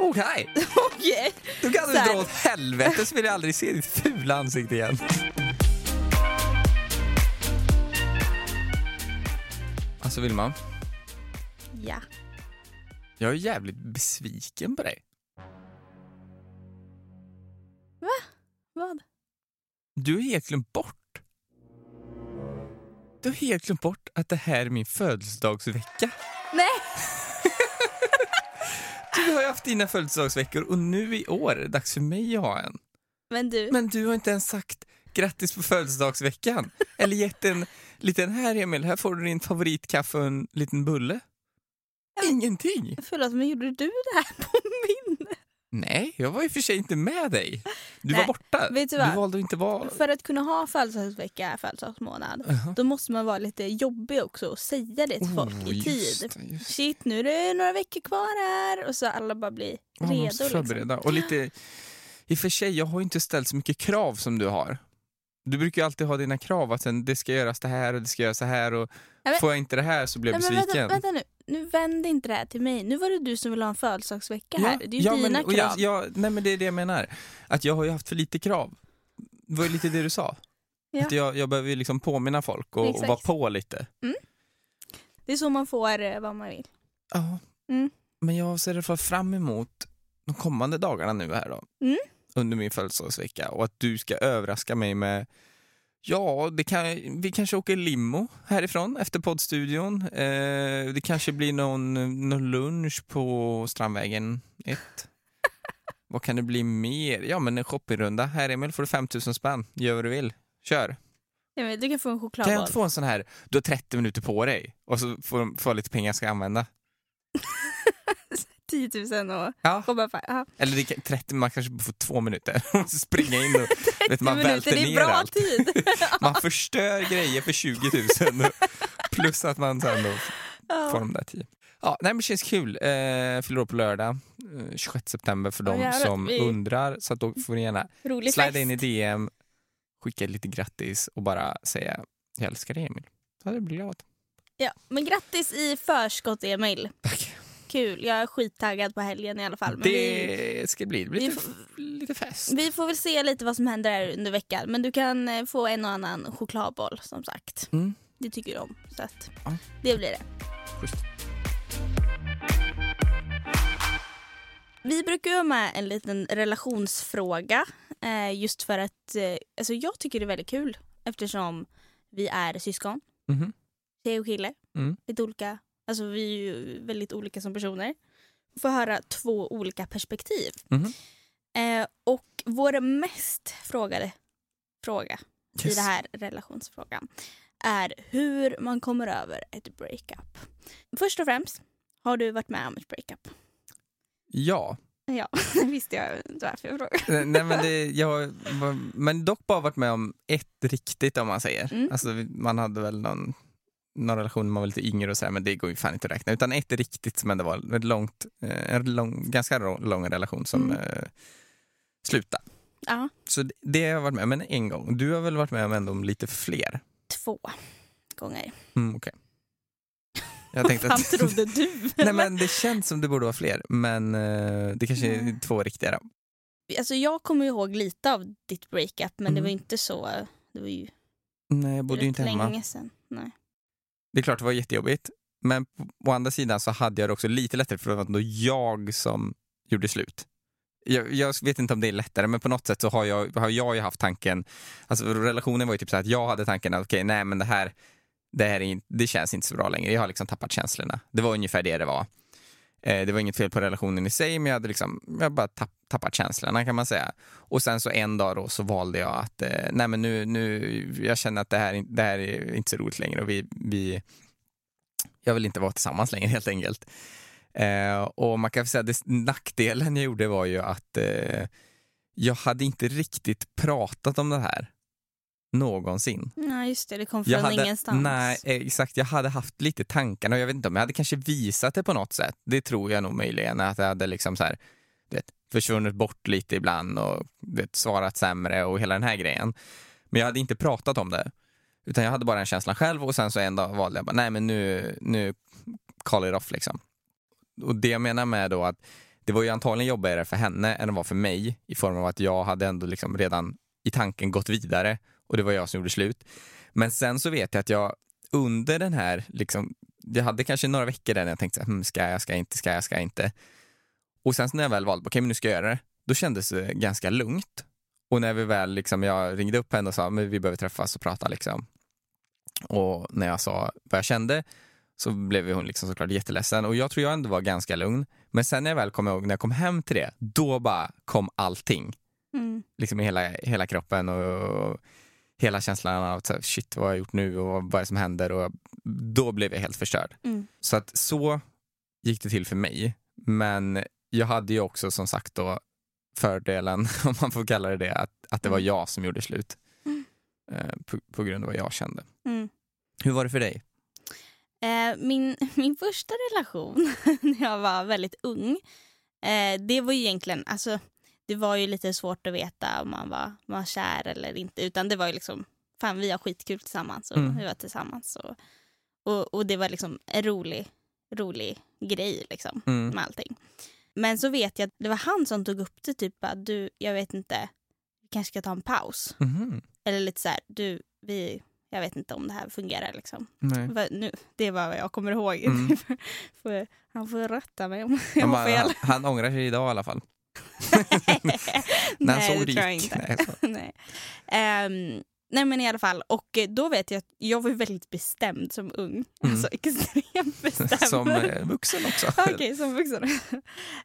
Okej, Okej. då kan du dra åt helvete så vill jag aldrig se ditt fula ansikte igen. Alltså Vilma, Ja. jag är jävligt besviken på dig. Vad? Du har helt glömt bort. Du har helt glömt bort att det här är min födelsedagsvecka. Nej! Du har ju haft dina födelsedagsveckor och nu i år är det dags för mig att ha en. Men du, Men du har inte ens sagt grattis på födelsedagsveckan. Eller gett en liten, här Emil, här får du din favoritkaffe och en liten bulle. Ingenting. förlåt men gjorde du det här på min? Nej, jag var i och för sig inte med dig. Du Nej, var borta. vet du du vad? valde att inte vara... För att kunna ha födelsedagsvecka, födelsedagsmånad, Jaha. då måste man vara lite jobbig också och säga det till folk Oh, i just tid. just. Shit, nu är det några veckor kvar här och så alla bara blir Ja, redo. måste Liksom. Och lite, I och för sig, jag har inte ställt så mycket krav som du har. Du brukar ju alltid ha dina krav, att sen, det ska göras det här och det ska göras så här och Ja, men- får jag inte det här så blir jag besviken. vänta, vänta nu, nu vänd inte det här till mig. Nu var det du som ville ha en födelsedagsvecka här. Det är ju ja, dina men, krav. jag, jag, nej men det är det jag menar. Att jag har ju haft för lite krav. Det var ju lite det du sa. Ja. Att jag, jag behöver ju liksom påminna folk och, och vara på lite. Det är så man får eh, vad man vill. Ja, Mm. men jag ser i alla fall fram emot de kommande dagarna nu här då. Mm. Under min födelsedagsvecka och att du ska överraska mig med Ja, det kan, vi kanske åker limo härifrån efter poddstudion. Eh, det kanske blir någon, någon lunch på Strandvägen 1. vad kan det bli mer? Ja, men en shoppingrunda. Här Emil får du 5000 spänn. Gör vad du vill. Kör. Vet, du kan få en Kan jag chokladboll. inte få en sån här, du har 30 minuter på dig och så får får lite pengar jag ska använda. 10 000 och Ja. shoppa för. Ja. Eller kan, 30, man kanske får två minuter. Man måste springa in och vet, man 10 minuter, välter ner allt. tid. Man förstör grejer för 20 000 plus att man sen då får de där 10. Ja, nej, men det känns kul. Eh, fyller år på lördag, eh, 26 september för Ja, de som vi- undrar. Så att då får ni gärna Rolig slida fest. in i DM, skicka lite grattis och bara säga jag älskar dig Emil. Så hade jag blivit glad. Ja, men grattis i förskott Emil. Tack. Kul, jag är skittaggad på helgen i alla fall. Men vi, Det ska bli, det blir vi lite, får- lite fest. vi får väl se lite vad som händer här under veckan. Men du kan eh, få en och annan chokladboll som sagt. Mm. Det tycker du om. Så att Ja. det blir det. Schysst. Vi brukar ju ha med en liten relationsfråga. Eh, just för att eh, alltså jag tycker det är väldigt kul eftersom vi är syskon. Mhm. Tjej och kille. Mm. Lite olika. Alltså vi är ju väldigt olika som personer. Få höra två olika perspektiv. Mhm. Eh, och vår mest frågade fråga i Yes. det här relationsfrågan är hur man kommer över ett breakup. Först och främst, har du varit med om ett breakup? Ja, Ja, visste jag varför jag frågade. Eh, Nej, men, det, jag, men dock bara varit med om ett riktigt om man säger. Mm. Alltså, man hade väl någon, någon relation när man var lite yngre och så här, men det går ju fan inte att räkna. Utan ett riktigt som ändå var ett långt, eh, en lång, ganska lång, relation som Mm. eh, slutade. Ja, Så det, det har jag varit med om men en gång. Du har väl varit med om ändå lite fler? två gånger. Mm, Okej. Jag tänkte Vad att... trodde du? Nej men det känns som det borde vara fler, men eh, det kanske är Mm. två riktiga då. Alltså jag kommer ihåg lite av ditt breakup men det Mm. var inte så, det var ju Nej, jag bodde ju inte hemma. länge sedan. Nej. Det är klart det var jättejobbigt. Men på, å andra sidan så hade jag det också lite lättare för det var ändå jag som gjorde slut. Jag, jag vet inte om det är lättare men på något sätt så har jag, har jag ju haft tanken, alltså relationen var ju typ så att jag hade tanken att okej nej men det här, det här är, in- det känns inte så bra längre. Jag har liksom tappat känslorna. Det var ungefär det det var. Eh, det var inget fel på relationen i sig men jag hade liksom, jag bara tapp, tappat känslorna kan man säga. Och sen så en dag då så valde jag att, eh, nej men nu, nu, jag känner att det här, det här är inte så roligt längre och vi, vi jag vill inte vara tillsammans längre helt enkelt. Eh, och man kan säga att nackdelen jag gjorde var ju att eh, jag hade inte riktigt pratat om det här någonsin. Nej just det, det kom från Jag hade, ingenstans. Nej, exakt. Jag hade haft lite tankar och jag vet inte om jag hade kanske visat det på något sätt. Det tror jag nog möjligen att jag hade liksom så här, vet, försvunnit bort lite ibland och vet, svarat sämre och hela den här grejen. Men jag hade inte pratat om det. Utan jag hade bara en känsla själv och sen så en dag valde jag bara, nej men nu, nu call it off liksom. Och det jag menar med då att det var ju antagligen jobbigare för henne än det var för mig i form av att jag hade ändå liksom redan i tanken gått vidare och det var jag som gjorde slut. Men sen så vet jag att jag under den här, liksom, jag hade kanske några veckor där när jag tänkte, hm, ska jag, ska jag inte, ska jag, ska jag inte. Och sen när jag väl valde, okej okay, men nu ska jag göra det, då kändes det ganska lugnt. Och när vi väl, liksom, jag ringde upp henne och sa, men vi behöver träffas och prata liksom. Och när jag sa vad jag kände så blev hon liksom såklart jätteledsen och jag tror jag ändå var ganska lugn. Men sen när jag väl kom ihåg, när jag kom hem till det, då bara kom allting. Mm. Liksom i hela, hela kroppen och, och hela känslan av att shit vad har jag gjort nu och vad är det som händer och då blev jag helt förstörd. Mm. Så att så gick det till för mig. Men jag hade ju också som sagt då fördelen, om man får kalla det det, att, att det var Mm. jag som gjorde slut. Mm. Eh, på, på grund av vad jag kände. Mm. Hur var det för dig? Eh, min, min första relation när jag var väldigt ung, eh, det var ju egentligen, alltså det var ju lite svårt att veta om man var, var kär eller inte. Utan det var ju liksom, fan vi har skitkul tillsammans och Mm. vi var tillsammans. Och, och, och det var liksom en rolig, rolig grej liksom Mm. med allting. Men så vet jag att det var han som tog upp det, typ att du, jag vet inte, vi kanske ska ta en paus. Mhm. Eller lite så här, du, vi, jag vet inte om det här fungerar liksom. Va- Nu, det var vad jag kommer ihåg. Mm. Får- han får rätta mig om jag har fel. han, han ångrar sig idag i alla fall. När han nej, såg det tror jag gick. inte. Nej, nej. Ehm, nej men i alla fall, och eh, då vet jag att jag var väldigt bestämd som ung. Mm. Alltså extremt bestämd. Som eh, vuxen också. Okej, som vuxen.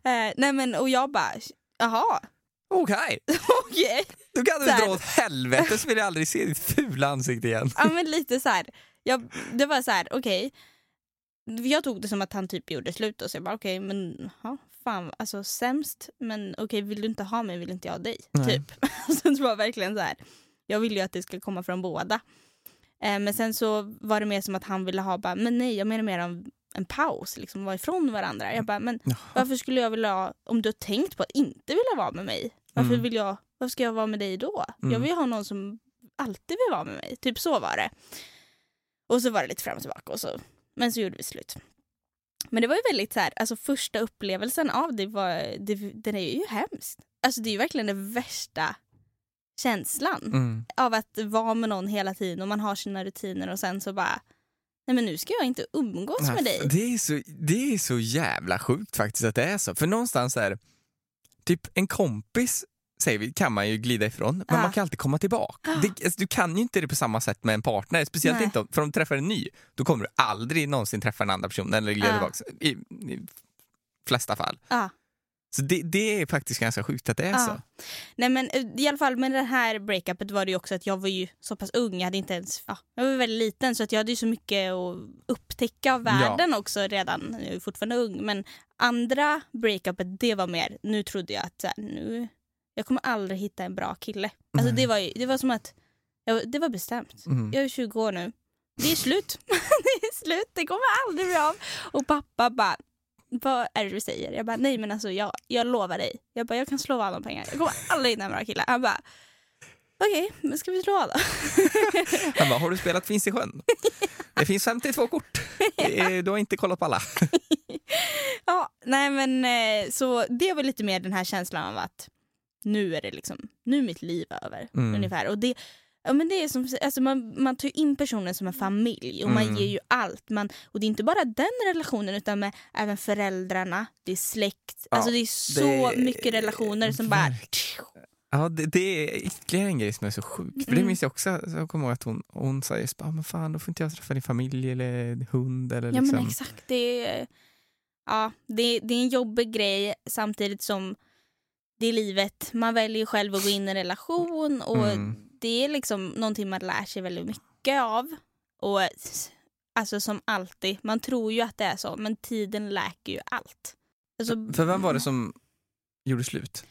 Eh, nej men och jag bara, jaha, Okej, okej. du kan du dra åt helvete så vill jag aldrig se ditt fula ansikte igen. Ja men lite så här. Jag, det var så här, okej. Jag tog det som att han typ gjorde slut och så jag bara okej men ja, fan alltså sämst men okej vill du inte ha mig vill inte jag ha dig. Nej. Typ. så det var verkligen så här. Jag ville ju att det skulle komma från båda. Eh, men sen så var det mer som att han ville ha bara, men nej jag menar mer om en paus, liksom vara ifrån varandra. Jag bara, men Jaha. varför skulle jag vilja, ha- om du har tänkt på att inte vilja vara med mig, varför Mm. vill jag, varför ska jag vara med dig då? Jag Mm. vill ju ha någon som alltid vill vara med mig. Typ så var det. Och så var det lite fram och tillbaka och så, men så gjorde vi slut. Men det var ju väldigt så här, alltså första upplevelsen av det var, det, den är ju hemskt. Alltså det är ju verkligen den värsta känslan Mm. av att vara med någon hela tiden och man har sina rutiner och sen så bara, nej men nu ska jag inte umgås med dig. Det är, så, det är så jävla sjukt faktiskt att det är så. För någonstans är typ en kompis säger vi, kan man ju glida ifrån, men Ja. man kan alltid komma tillbaka. Det, alltså, du kan ju inte det på samma sätt med en partner, speciellt Nej. inte för om du träffar en ny, då kommer du aldrig någonsin träffa en andra person eller glida Ja. tillbaka. I, I flesta fall. Ja. Så det, det är faktiskt ganska sjukt att det är Ja. så. Nej men eh, i alla fall med det här breakupet var det ju också att jag var ju så pass ung, jag hade inte ens, ja, jag var väldigt liten så att jag hade ju så mycket att upptäcka av världen också redan, jag är fortfarande ung men andra breakupet det var mer, nu trodde jag att så här, nu, jag kommer aldrig hitta en bra kille. Alltså det var ju, det var som att, jag, det var bestämt. Mm. Jag är 20 år nu. Det är slut. det är slut. Det kommer aldrig bli av. Och pappa bara, vad är det du säger? Jag bara, nej men alltså jag, jag lovar dig. Jag bara, jag kan slå vad om pengar. Jag kommer aldrig hinna med några killar. Han bara, okej, men ska vi slå vad då? Han bara, har du spelat Finns i sjön? Det finns 52 kort. Du har inte kollat på alla. ja, nej men eh, så det var lite mer den här känslan av att nu är det liksom, nu är mitt liv över. Mm. Ungefär. Och det, ja, men det är som, alltså man, man tar ju in personen som en familj och man Mm. ger ju allt. Man, och det är inte bara den relationen utan med även föräldrarna, det är släkt. Ja, alltså det är så det- mycket relationer som bara... Ja, det, det är ytterligare en grej som är så sjuk. För det Mm. minns jag också, så jag kommer ihåg att hon, hon sa just bara, "Ah, men fan då får inte jag träffa din familj eller hund eller Ja liksom. men exakt. Det är, ja, det, det är en jobbig grej samtidigt som det är livet. Man väljer själv att gå in i en relation och Mm. det är liksom någonting man lär sig väldigt mycket av. Och alltså som alltid, man tror ju att det är så men tiden läker ju allt. Alltså, För vem var det som gjorde slut?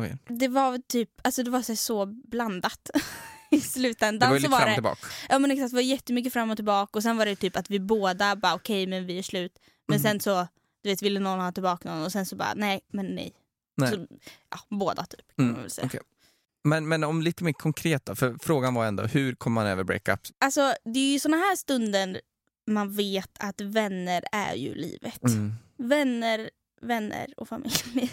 er? det var typ, alltså det var så, så blandat. I Det slutändan var ju lite var fram och det, tillbaka. ja men exakt, det var jättemycket fram och tillbaka och sen var det typ att vi båda bara okej men vi är slut. Men Mm. sen så, du vet ville någon ha tillbaka någon och sen så bara nej men nej. Nej. Så, ja, båda typ Mm, okej. Men, men om lite mer konkret då, för frågan var ändå hur kommer man över breakups? Alltså det är ju såna här stunder man vet att vänner är ju livet. Mm. Vänner vänner och familj.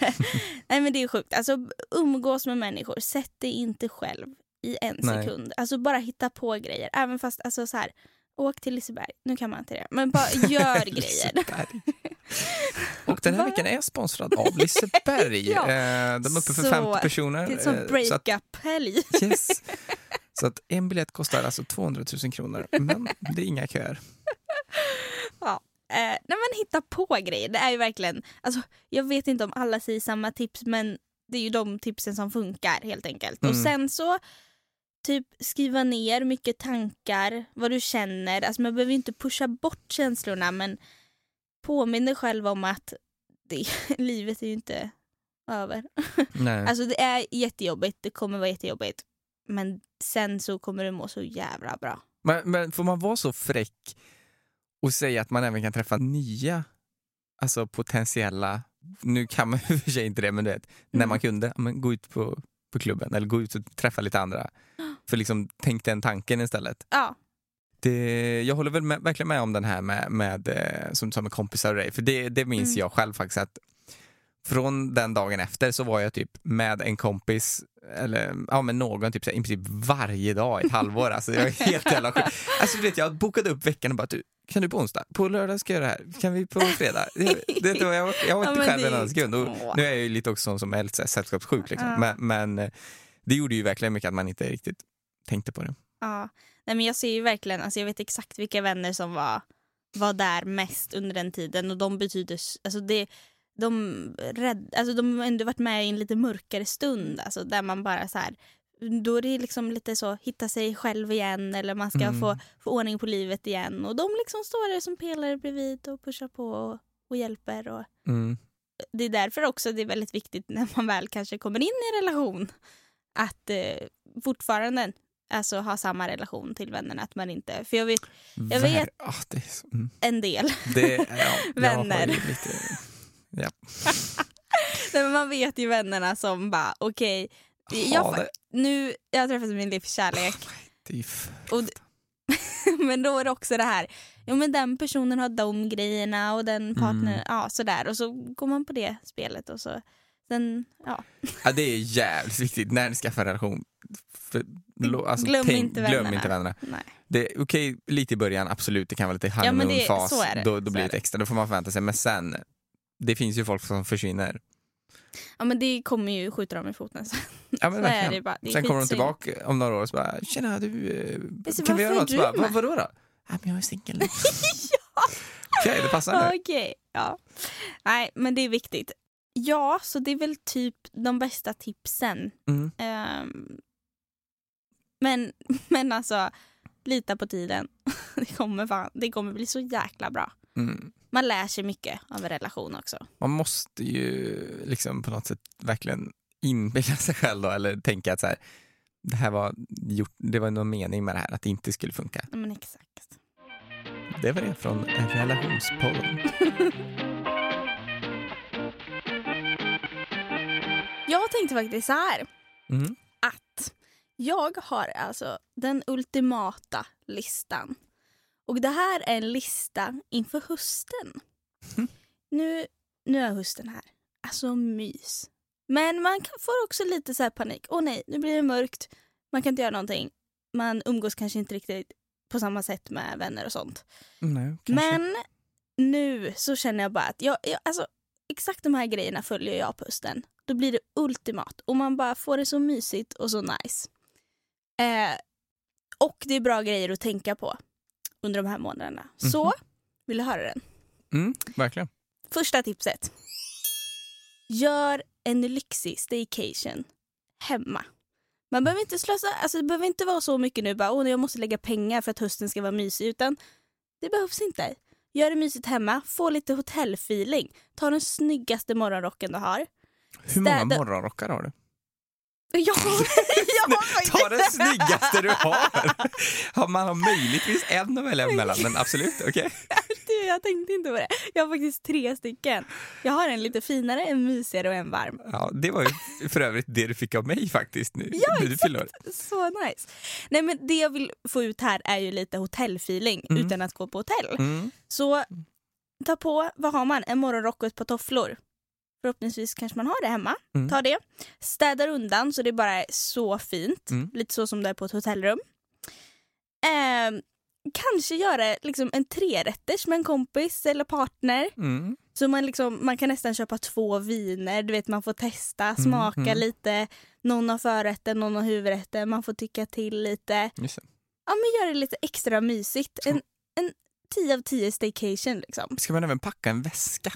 Nej men det är sjukt. Alltså umgås med människor. Sätt dig inte själv i en Nej. sekund. Alltså bara hitta på grejer. Även fast alltså så här. Åk till Liseberg. Nu kan man inte det. Men bara gör grejer. Och den här veckan är sponsrad av Liseberg. Ja. Eh, De är uppe för Så, 50 personer. Det är eh, så att- breakup-helg. Yes. Så att en biljett kostar alltså 200 000 kronor, men det är inga köer. Eh, nej men hitta på grejer. Det är ju verkligen, alltså, jag vet inte om alla säger samma tips men det är ju de tipsen som funkar helt enkelt. Och Mm. sen så typ skriva ner mycket tankar, vad du känner. Alltså man behöver inte pusha bort känslorna men påminn dig själv om att det, livet är ju inte över. Nej. Alltså det är jättejobbigt, det kommer vara jättejobbigt. Men sen så kommer du må så jävla bra. Men, men får man vara så fräck och säga att man även kan träffa nya alltså potentiella, nu kan man i och för sig inte det, men du vet, när Mm. man kunde, ja, men gå ut på, på klubben eller gå ut och träffa lite andra. För liksom, tänk den tanken istället. Ja, Det, jag håller väl med, verkligen med om den här med, med eh, som du sa med kompisar och dig, för det, det minns Mm. jag själv faktiskt att från den dagen efter så var jag typ med en kompis eller ja, med någon typ så här, i princip varje dag i ett halvår. Alltså, jag är helt jävla sjuk. Alltså, vet, jag bokade upp veckan och bara, du, kan du på onsdag? På lördag ska jag göra det här. Kan vi på fredag? Det, det, jag, jag var Ja, inte men själv en annan sekund. Nu är jag ju lite också sån som är lite så här sällskapssjuk. Liksom. Ja. Men, men eh, det gjorde ju verkligen mycket att man inte riktigt tänkte på det. Ja, nej men jag ser ju verkligen, alltså jag vet exakt vilka vänner som var, var där mest under den tiden och de betyder, alltså det, de, rädd, alltså de har ändå varit med i en lite mörkare stund, alltså där man bara så här, då är det liksom lite så, hitta sig själv igen eller man ska Mm. få, få ordning på livet igen och de liksom står där som pelare bredvid och pushar på och, och hjälper och Mm. det är därför också det är väldigt viktigt när man väl kanske kommer in i en relation att eh, fortfarande alltså, ha samma relation till vännerna. Att man inte, för jag vet Jag vet- ah, så, mm. en del, det, ja, jag Vänner. Lite, ja. Nej, men man vet ju vännerna som bara okej, jag, det. nu, jag har träffat min livskärlek och, d- men då är det också det här, jo men den personen har de grejerna och den partnern, Mm. ja sådär och så går man på det spelet och så sen, ja. Ja, det är jävligt viktigt när ni skaffar en relation. För, alltså, Glöm tänk- inte glöm vännerna. inte vännerna. Nej. Det är okej lite i början, absolut, det kan vara lite Ja, honeymoon-fas. det. Då, då blir det det. extra, då får man förvänta sig. Men sen, det finns ju folk som försvinner. Ja men det kommer ju skjuta dem i foten sen. Ja, men är det bara. Det är sen kommer de tillbaka om några år och så bara, tjena du, eh, kan vi göra något? Så är bara, du "Va- med?" vadå då? Ja, men jag är singel nu. Okej, det passar nu. Okej, ja. Nej men det är viktigt. Ja, så det är väl typ de bästa tipsen. Mm. Ehm, men, men alltså, lita på tiden. Det kommer, fan, det kommer bli så jäkla bra. Mm. Man lär sig mycket av en relation också. Man måste ju liksom på något sätt verkligen inbilla sig själv då, eller tänka att så här, det här var gjort, det var någon mening med det här, att det inte skulle funka. Men exakt. Det var det från relationspodden. Jag tänkte faktiskt så här. Mm. att jag har alltså den ultimata listan. Och det här är en lista inför hösten. Mm. Nu, nu är hösten här. Alltså mys. Men man kan, får också lite så här panik. Åh nej, nu blir det mörkt. Man kan inte göra någonting. Man umgås kanske inte riktigt på samma sätt med vänner och sånt. Nej, kanske. Men nu så känner jag bara att jag, jag, alltså, exakt de här grejerna följer jag på hösten. Då blir det ultimat och man bara får det så mysigt och så nice. Eh, och det är bra grejer att tänka på under de här månaderna. Så, Mhm. vill du höra den? Mm, verkligen. Första tipset. Gör en lyxig staycation hemma. Man behöver inte slösa, alltså det behöver inte vara så mycket nu bara åh jag måste lägga pengar för att hösten ska vara mysig utan det behövs inte. Gör det mysigt hemma, få lite hotellfeeling, ta den snyggaste morgonrocken du har. Hur många Städa- morgonrockar har du? Ja, faktiskt Ta den snyggaste du har! Ja, Man har möjligtvis en att välja mellan, men absolut, okej. Du, jag tänkte inte på det. Jag har faktiskt tre stycken. Jag har en lite finare, en mysigare och en varm. Ja, det var ju för övrigt det du fick av mig faktiskt nu. Ja, du år. Så nice. Nej men det jag vill få ut här är ju lite hotellfeeling Mm. utan att gå på hotell. Mm. Så ta på, vad har man? En morgonrock och ett par tofflor. Förhoppningsvis kanske man har det hemma. Mm. Ta det. Städar undan så det bara är så fint. Mm. Lite så som det är på ett hotellrum. Eh, kanske göra liksom en trerätters med en kompis eller partner. Mm. Så man, liksom, man kan nästan köpa två viner, du vet man får testa, smaka mm. lite. Någon har förrätten, någon har huvudrätten, man får tycka till lite. Just. Ja men gör det lite extra mysigt. En, en 10 av 10 staycation liksom. Ska man även packa en väska?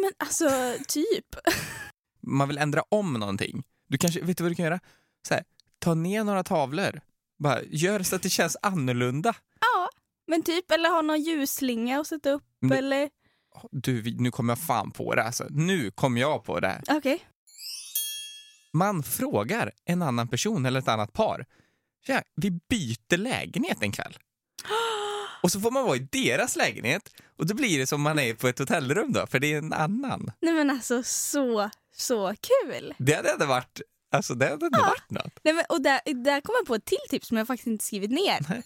Men alltså typ. Man vill ändra om någonting. Du kanske, vet du vad du kan göra? Så här, ta ner några tavlor. Bara gör så att det känns annorlunda. Ja, men typ eller ha någon ljusslinga och sätta upp Men- eller Du, nu kommer jag fan på det. Alltså. Nu kom jag på det. okej. Man frågar en annan person eller ett annat par. Vi byter lägenhet en kväll. Och så får man vara i deras lägenhet och då blir det som man är på ett hotellrum då, för det är en annan. Nej men alltså så, så kul. Det hade varit, alltså det hade ändå varit något. Nej, men, och där, där kom jag på ett till tips som jag faktiskt inte skrivit ner. Nej.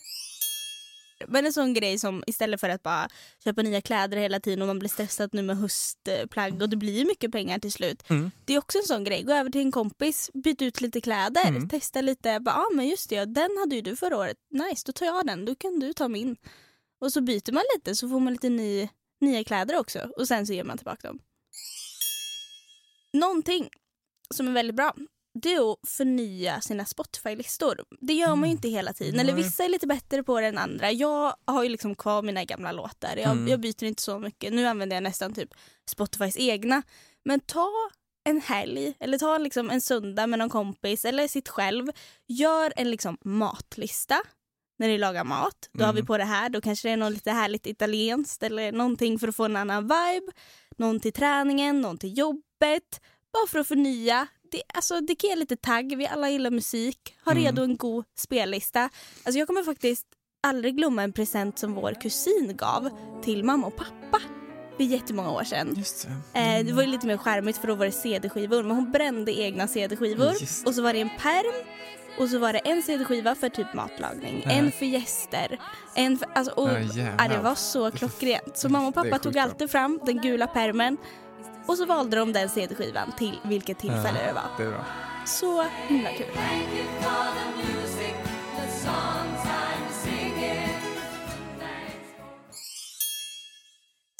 Men en sån grej som istället för att bara köpa nya kläder hela tiden och man blir stressad nu med höstplagg och det blir mycket pengar till slut. Mm. Det är också en sån grej. Gå över till en kompis, byt ut lite kläder, Mm. testa lite. Ja ah, men just det, den hade ju du förra året. Nice, då tar jag den. Då kan du ta min. Och så byter man lite så får man lite ny, nya kläder också och sen så ger man tillbaka dem. Någonting som är väldigt bra det är att förnya sina Spotify-listor. Det gör man ju inte hela tiden. Eller vissa är lite bättre på det än andra. Jag har ju liksom kvar mina gamla låtar. Jag, Mm. jag byter inte så mycket. Nu använder jag nästan typ Spotifys egna. Men ta en helg eller ta liksom en söndag med någon kompis eller sitt själv. Gör en liksom matlista när ni lagar mat. Då har vi Mm. på det här. Då kanske det är något lite härligt italienskt eller någonting för att få en annan vibe. Någon till träningen, någon till jobbet. Bara för att förnya. Det, alltså, det kan ge lite tagg. Vi alla gillar musik. Ha Mm. redo en god spellista. Alltså, jag kommer faktiskt aldrig glömma en present som vår kusin gav till mamma och pappa för jättemånga år sedan. Just det. Eh, det var ju lite mer skärmigt för då var det CD-skivor men hon brände egna CD-skivor och så var det en perm och så var det en CD-skiva för typ matlagning, Ja. en för gäster, en för, alltså, och, Ja, det var så klockrent. Så mamma och pappa tog alltid fram den gula permen och så valde de den CD-skivan till vilket tillfälle Ja. det var. Det är bra. Så himla kul.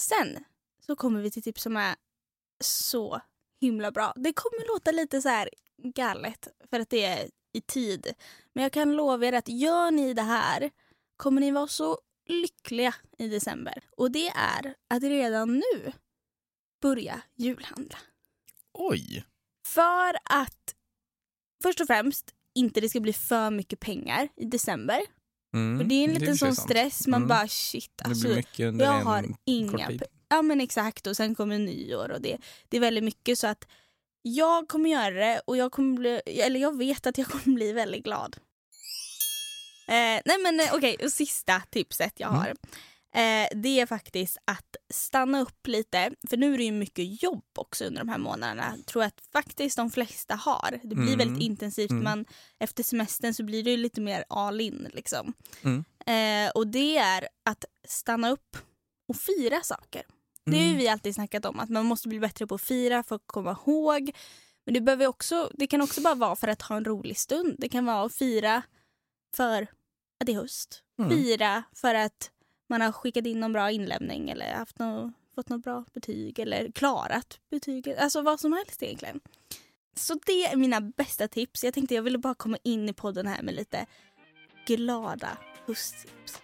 Sen så kommer vi till tips som är så himla bra. Det kommer låta lite så här galet för att det är i tid. Men jag kan lova er att gör ni det här kommer ni vara så lyckliga i december. Och det är att redan nu börja julhandla. Oj. För att först och främst inte det ska bli för mycket pengar i december. Mm. För det är en liten sån stress. Man Mm. bara shit alltså. jag har inga tid. pe- Ja men exakt och sen kommer nyår och det, det är väldigt mycket så att jag kommer göra det och jag kommer bli, eller jag vet att jag kommer bli väldigt glad. Eh, nej men eh, okej, och sista tipset jag Mm. har. Eh, det är faktiskt att stanna upp lite, för nu är det ju mycket jobb också under de här månaderna. tror jag att faktiskt de flesta har. Det blir Mm. väldigt intensivt. Mm. Man, efter semestern så blir det ju lite mer all in. Liksom. Mm. Eh, och det är att stanna upp och fira saker. Det har ju Mm. vi alltid snackat om, att man måste bli bättre på att fira för att komma ihåg. Men det, behöver också, det kan också bara vara för att ha en rolig stund. Det kan vara att fira för att det är höst. Mm. Fira för att man har skickat in någon bra inlämning eller haft något, fått något bra betyg eller klarat betyget. Alltså vad som helst egentligen. Så det är mina bästa tips. Jag tänkte jag ville bara komma in i podden här med lite glada hösttips.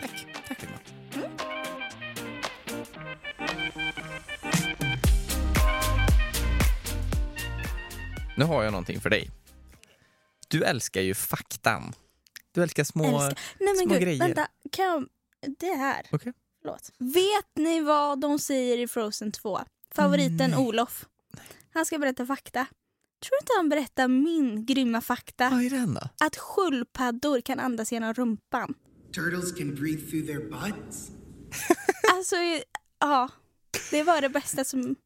Tack. Tack Emma. Nu har jag någonting för dig. Du älskar ju faktan. Du älskar små... Älskar. Nej men små gud, grejer. vänta. Kan jag... Det här. Okej. Förlåt. Vet ni vad de säger i Frozen 2? Favoriten Nej. Olof. Han ska berätta fakta. Tror inte han berättar min grymma fakta? Vad är den då? Att sköldpaddor kan andas genom rumpan. Turtles can breathe through their butts. Alltså, ja. Det var det bästa som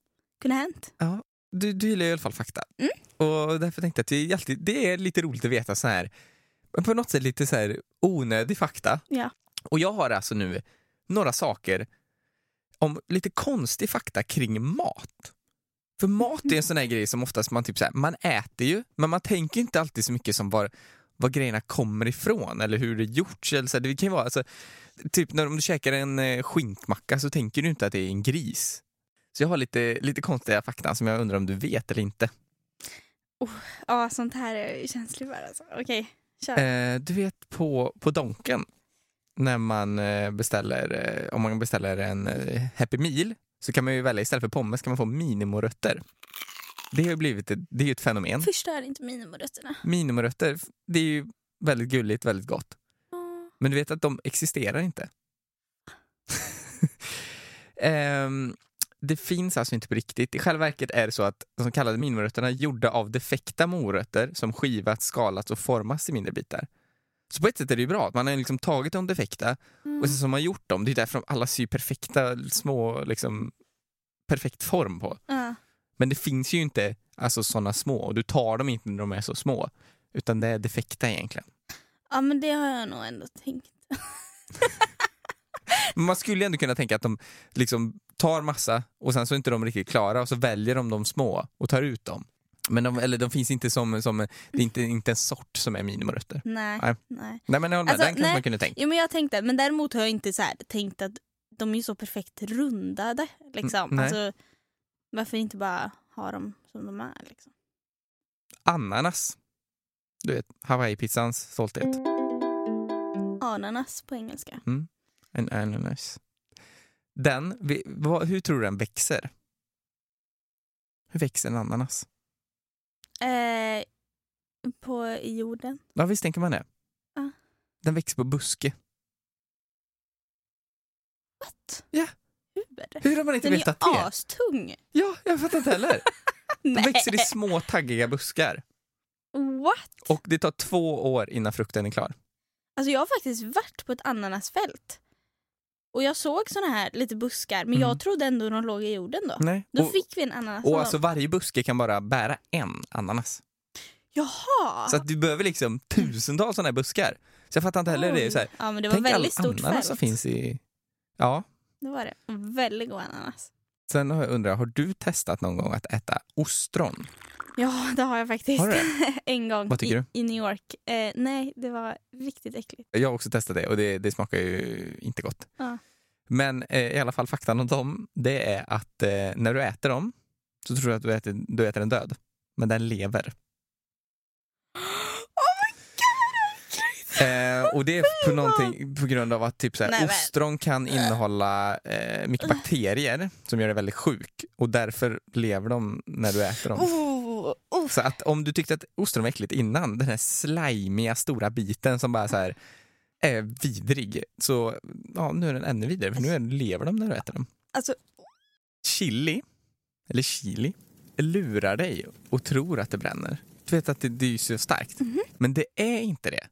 kunde hänt. Ja, du, du gillar i alla fall fakta. Mm. Och därför tänkte jag att är, alltid, det är lite roligt att veta så här, men på något sätt lite så här onödig fakta. Ja. Och jag har alltså nu några saker om lite konstig fakta kring mat. För mat är en sån här grej som oftast man typ så här, man äter ju, men man tänker inte alltid så mycket som var, var grejerna kommer ifrån eller hur det gjorts. Eller så det kan ju vara, alltså, typ när om du käkar en eh, skinkmacka så tänker du inte att det är en gris. Så jag har lite, lite konstiga fakta som jag undrar om du vet eller inte. Ja, sånt här är jag känslig för alltså. Okej, kör. Eh, du vet på, på Donken när man eh, beställer, eh, om man beställer en Happy Meal så kan man ju välja istället för pommes kan man få minimorötter. Det har blivit ett, det är ett fenomen. Förstör inte minimorötterna. Minimorötter, det är ju väldigt gulligt, väldigt gott. Men du vet att de existerar inte. Ehm, det finns alltså inte på riktigt. I själva verket är det så att de så kallade minimorötterna är gjorda av defekta morötter som skivats, skalats och formats i mindre bitar. Så på ett sätt är det ju bra att man har liksom tagit de defekta och sen så har man gjort dem. Det är därför de alla ser perfekta, små, liksom, perfekt form på. Ja. Men det finns ju inte alltså, sådana små och du tar dem inte när de är så små. Utan det är defekta egentligen. ja, men det har jag nog ändå tänkt. Men man skulle ändå kunna tänka att de liksom tar massa och sen så är inte de riktigt klara och så väljer de de små och tar ut dem. Men de, eller de finns inte som, som det är inte, inte en sort som är minimorötter. Nej. Nej. nej. Nej men jag håller med, Alltså, den kanske nej. man kunde tänkt. Jo, men jag tänkte, men däremot har jag inte så här, tänkt att de är så perfekt rundade. Liksom. Mm, nej. Alltså, varför inte bara ha dem som de är? Liksom? Ananas. Du vet, Hawaii-pizzans stolthet. Ananas på engelska. En ananas. Den, vi- vad, hur tror du den växer? Hur växer en ananas? Eh, på i jorden. Ja, visst tänker man det? Ja. Den växer på buske. What? Ja. Hur? Hur har man inte Den vetat är det? astung. Ja, jag fattar inte heller. De växer i små taggiga buskar. What? Och det tar två år innan frukten är klar. Alltså jag har faktiskt varit på ett ananasfält. Och jag såg såna här lite buskar men Mm. jag trodde ändå de låg i jorden då. Nej. Då och, fick vi en ananas. och alltså varje buske kan bara bära en ananas. Jaha! Så att du behöver liksom tusentals sådana här buskar. Så jag fattar inte heller det. Oj. Så här, Ja men det var tänk all väldigt stort ananas fält. som finns i... Ja. Det var det. Väldigt god ananas. Sen har jag undrat, har du testat någon gång att äta ostron? Ja det har jag faktiskt. Har du en gång Vad tycker i, i New York. Eh, nej det var riktigt äckligt. Jag har också testat det och det, det smakar ju inte gott. Ja. Men eh, i alla fall faktan om dem, det är att eh, när du äter dem så tror du att du äter, du äter en död. Men den lever. Eh, och det är på, någonting, på grund av att typ så Nej, ostron kan innehålla eh, mycket bakterier som gör dig väldigt sjuk och därför lever de när du äter dem. Oh, oh. Så att om du tyckte att ostron var äckligt innan, den här slimiga stora biten som bara så här är vidrig, så ja, nu är den ännu vidare för nu är, lever de när du äter dem. Alltså Chili, eller chili, lurar dig och tror att det bränner. Du vet att det, det är så starkt, men det är inte det.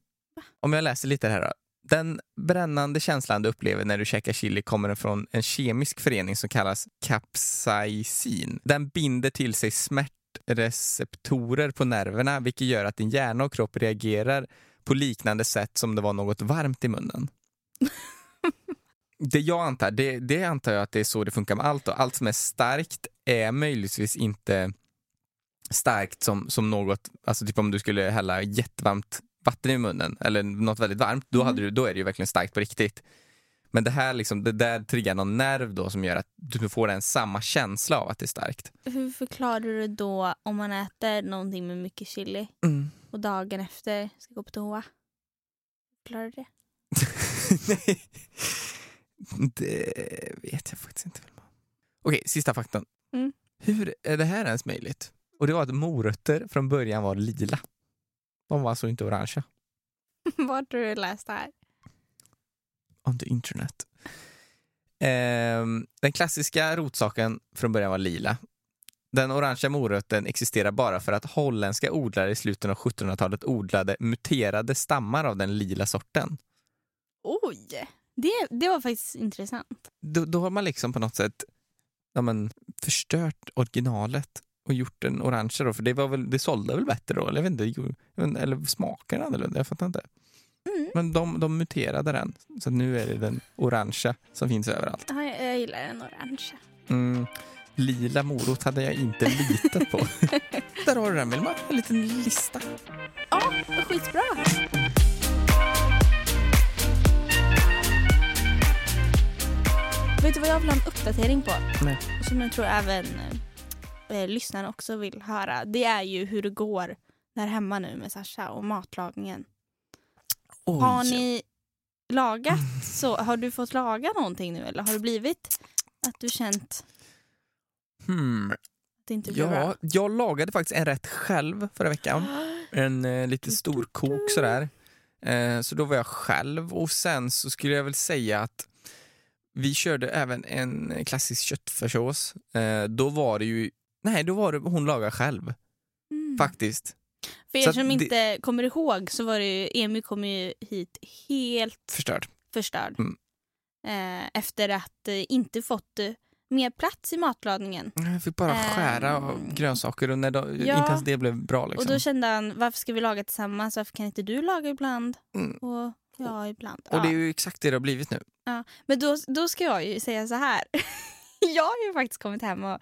Om jag läser lite här då. Den brännande känslan du upplever när du käkar chili kommer från en kemisk förening som kallas capsaicin. Den binder till sig smärtreceptorer på nerverna vilket gör att din hjärna och kropp reagerar på liknande sätt som det var något varmt i munnen. Det jag antar, det, det antar jag att det är så det funkar med allt. Då. allt som är starkt är möjligtvis inte starkt som, som något, alltså typ om du skulle hälla jättevarmt vatten i munnen eller något väldigt varmt, då, hade du, då är det ju verkligen starkt på riktigt. Men det här liksom, det där triggar någon nerv då som gör att du får en samma känsla av att det är starkt. hur förklarar du då om man äter någonting med mycket chili och dagen efter ska gå på toa? Förklarar du det? Nej, det vet jag faktiskt inte. Okej, sista faktan. Mm. Hur är det här ens möjligt? Och det var att morötter från början var lila. De var alltså inte orangea. Vart har du läst det här? On the internet. Ehm, den klassiska rotsaken från början var lila. Den orangea morötten existerar bara för att holländska odlare i slutet av 1700-talet odlade muterade stammar av den lila sorten. Oj! Det, det var faktiskt intressant. Då, då har man liksom på något sätt ja, men, förstört originalet och gjort den orange då, för det, var väl, det sålde väl bättre då? Eller, jag vet inte, jag eller annorlunda? Jag fattar inte. Mm. Men de, de muterade den, så nu är det den orangea som finns överallt. Ja, Jag är gillar den orangea. Mm, lila morot hade jag inte litat på. Där har du den Vilma, en liten lista. Ja, skitbra. Vet du vad jag vill ha en uppdatering på? Nej. Som jag tror även eh, lyssnarna också vill höra. Det är ju hur det går där hemma nu med Sasha och matlagningen. Oj. Har ni lagat så? Har du fått laga någonting nu eller har det blivit att du känt Hmm. att det inte blir Ja, bra? jag lagade faktiskt en rätt själv förra veckan. En eh, lite stor kok sådär. Eh, så då var jag själv och sen så skulle jag väl säga att vi körde även en klassisk köttfärssås. Eh, då var det ju, nej då var det hon lagade själv Mm. faktiskt. För er Så som det- inte kommer ihåg så var det ju, Emil kom ju hit helt Förstörd. förstörd. Mm. Eh, efter att eh, inte fått eh, mer plats i matlagningen. Jag fick bara skära Ehm. grönsaker och när de, Ja. inte ens det blev bra. Liksom. Och då kände han, varför ska vi laga tillsammans? Varför kan inte du laga ibland? Mm. Och ja, ibland. Och det är Ja. ju exakt det det har blivit nu. Men då, då ska jag ju säga så här. jag har ju faktiskt kommit hem och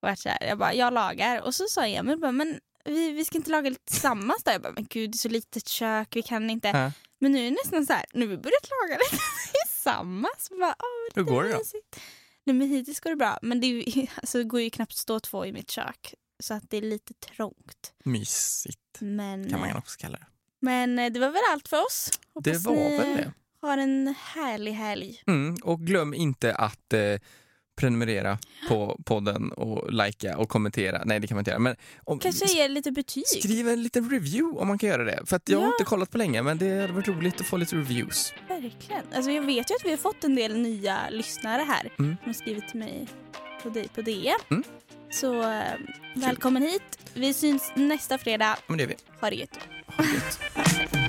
varit så här. Jag bara, jag lagar. Och så sa Emil bara, men vi, vi ska inte laga lite tillsammans då? Jag bara, men gud det är så litet kök, vi kan inte. Ja. Men nu är det nästan så här, nu har vi börjat laga det tillsammans. Bara, Åh, Hur går det då? mysigt. Nej men hittills går det bra. Men det, ju, alltså, det går ju knappt stå två i mitt kök. Så att det är lite trångt. Mysigt Men, kan man eh, också kalla det. men eh, det var väl allt för oss. Det Hoppas var ni väl det. har en härlig helg. Mm, och glöm inte att eh, prenumerera på podden och likea och kommentera. Nej, det kan man inte göra. Men om, Kanske ge lite betyg. skriv en liten review om man kan göra det. För att jag har Ja. inte kollat på länge, men det hade varit roligt att få lite reviews. Verkligen. Alltså jag vet ju att vi har fått en del nya lyssnare här Mm. som har skrivit till mig på, dig, på DM. Mm. Så eh, välkommen hit. Vi syns nästa fredag. Men det är vi. Ha det gött. Ha det gött.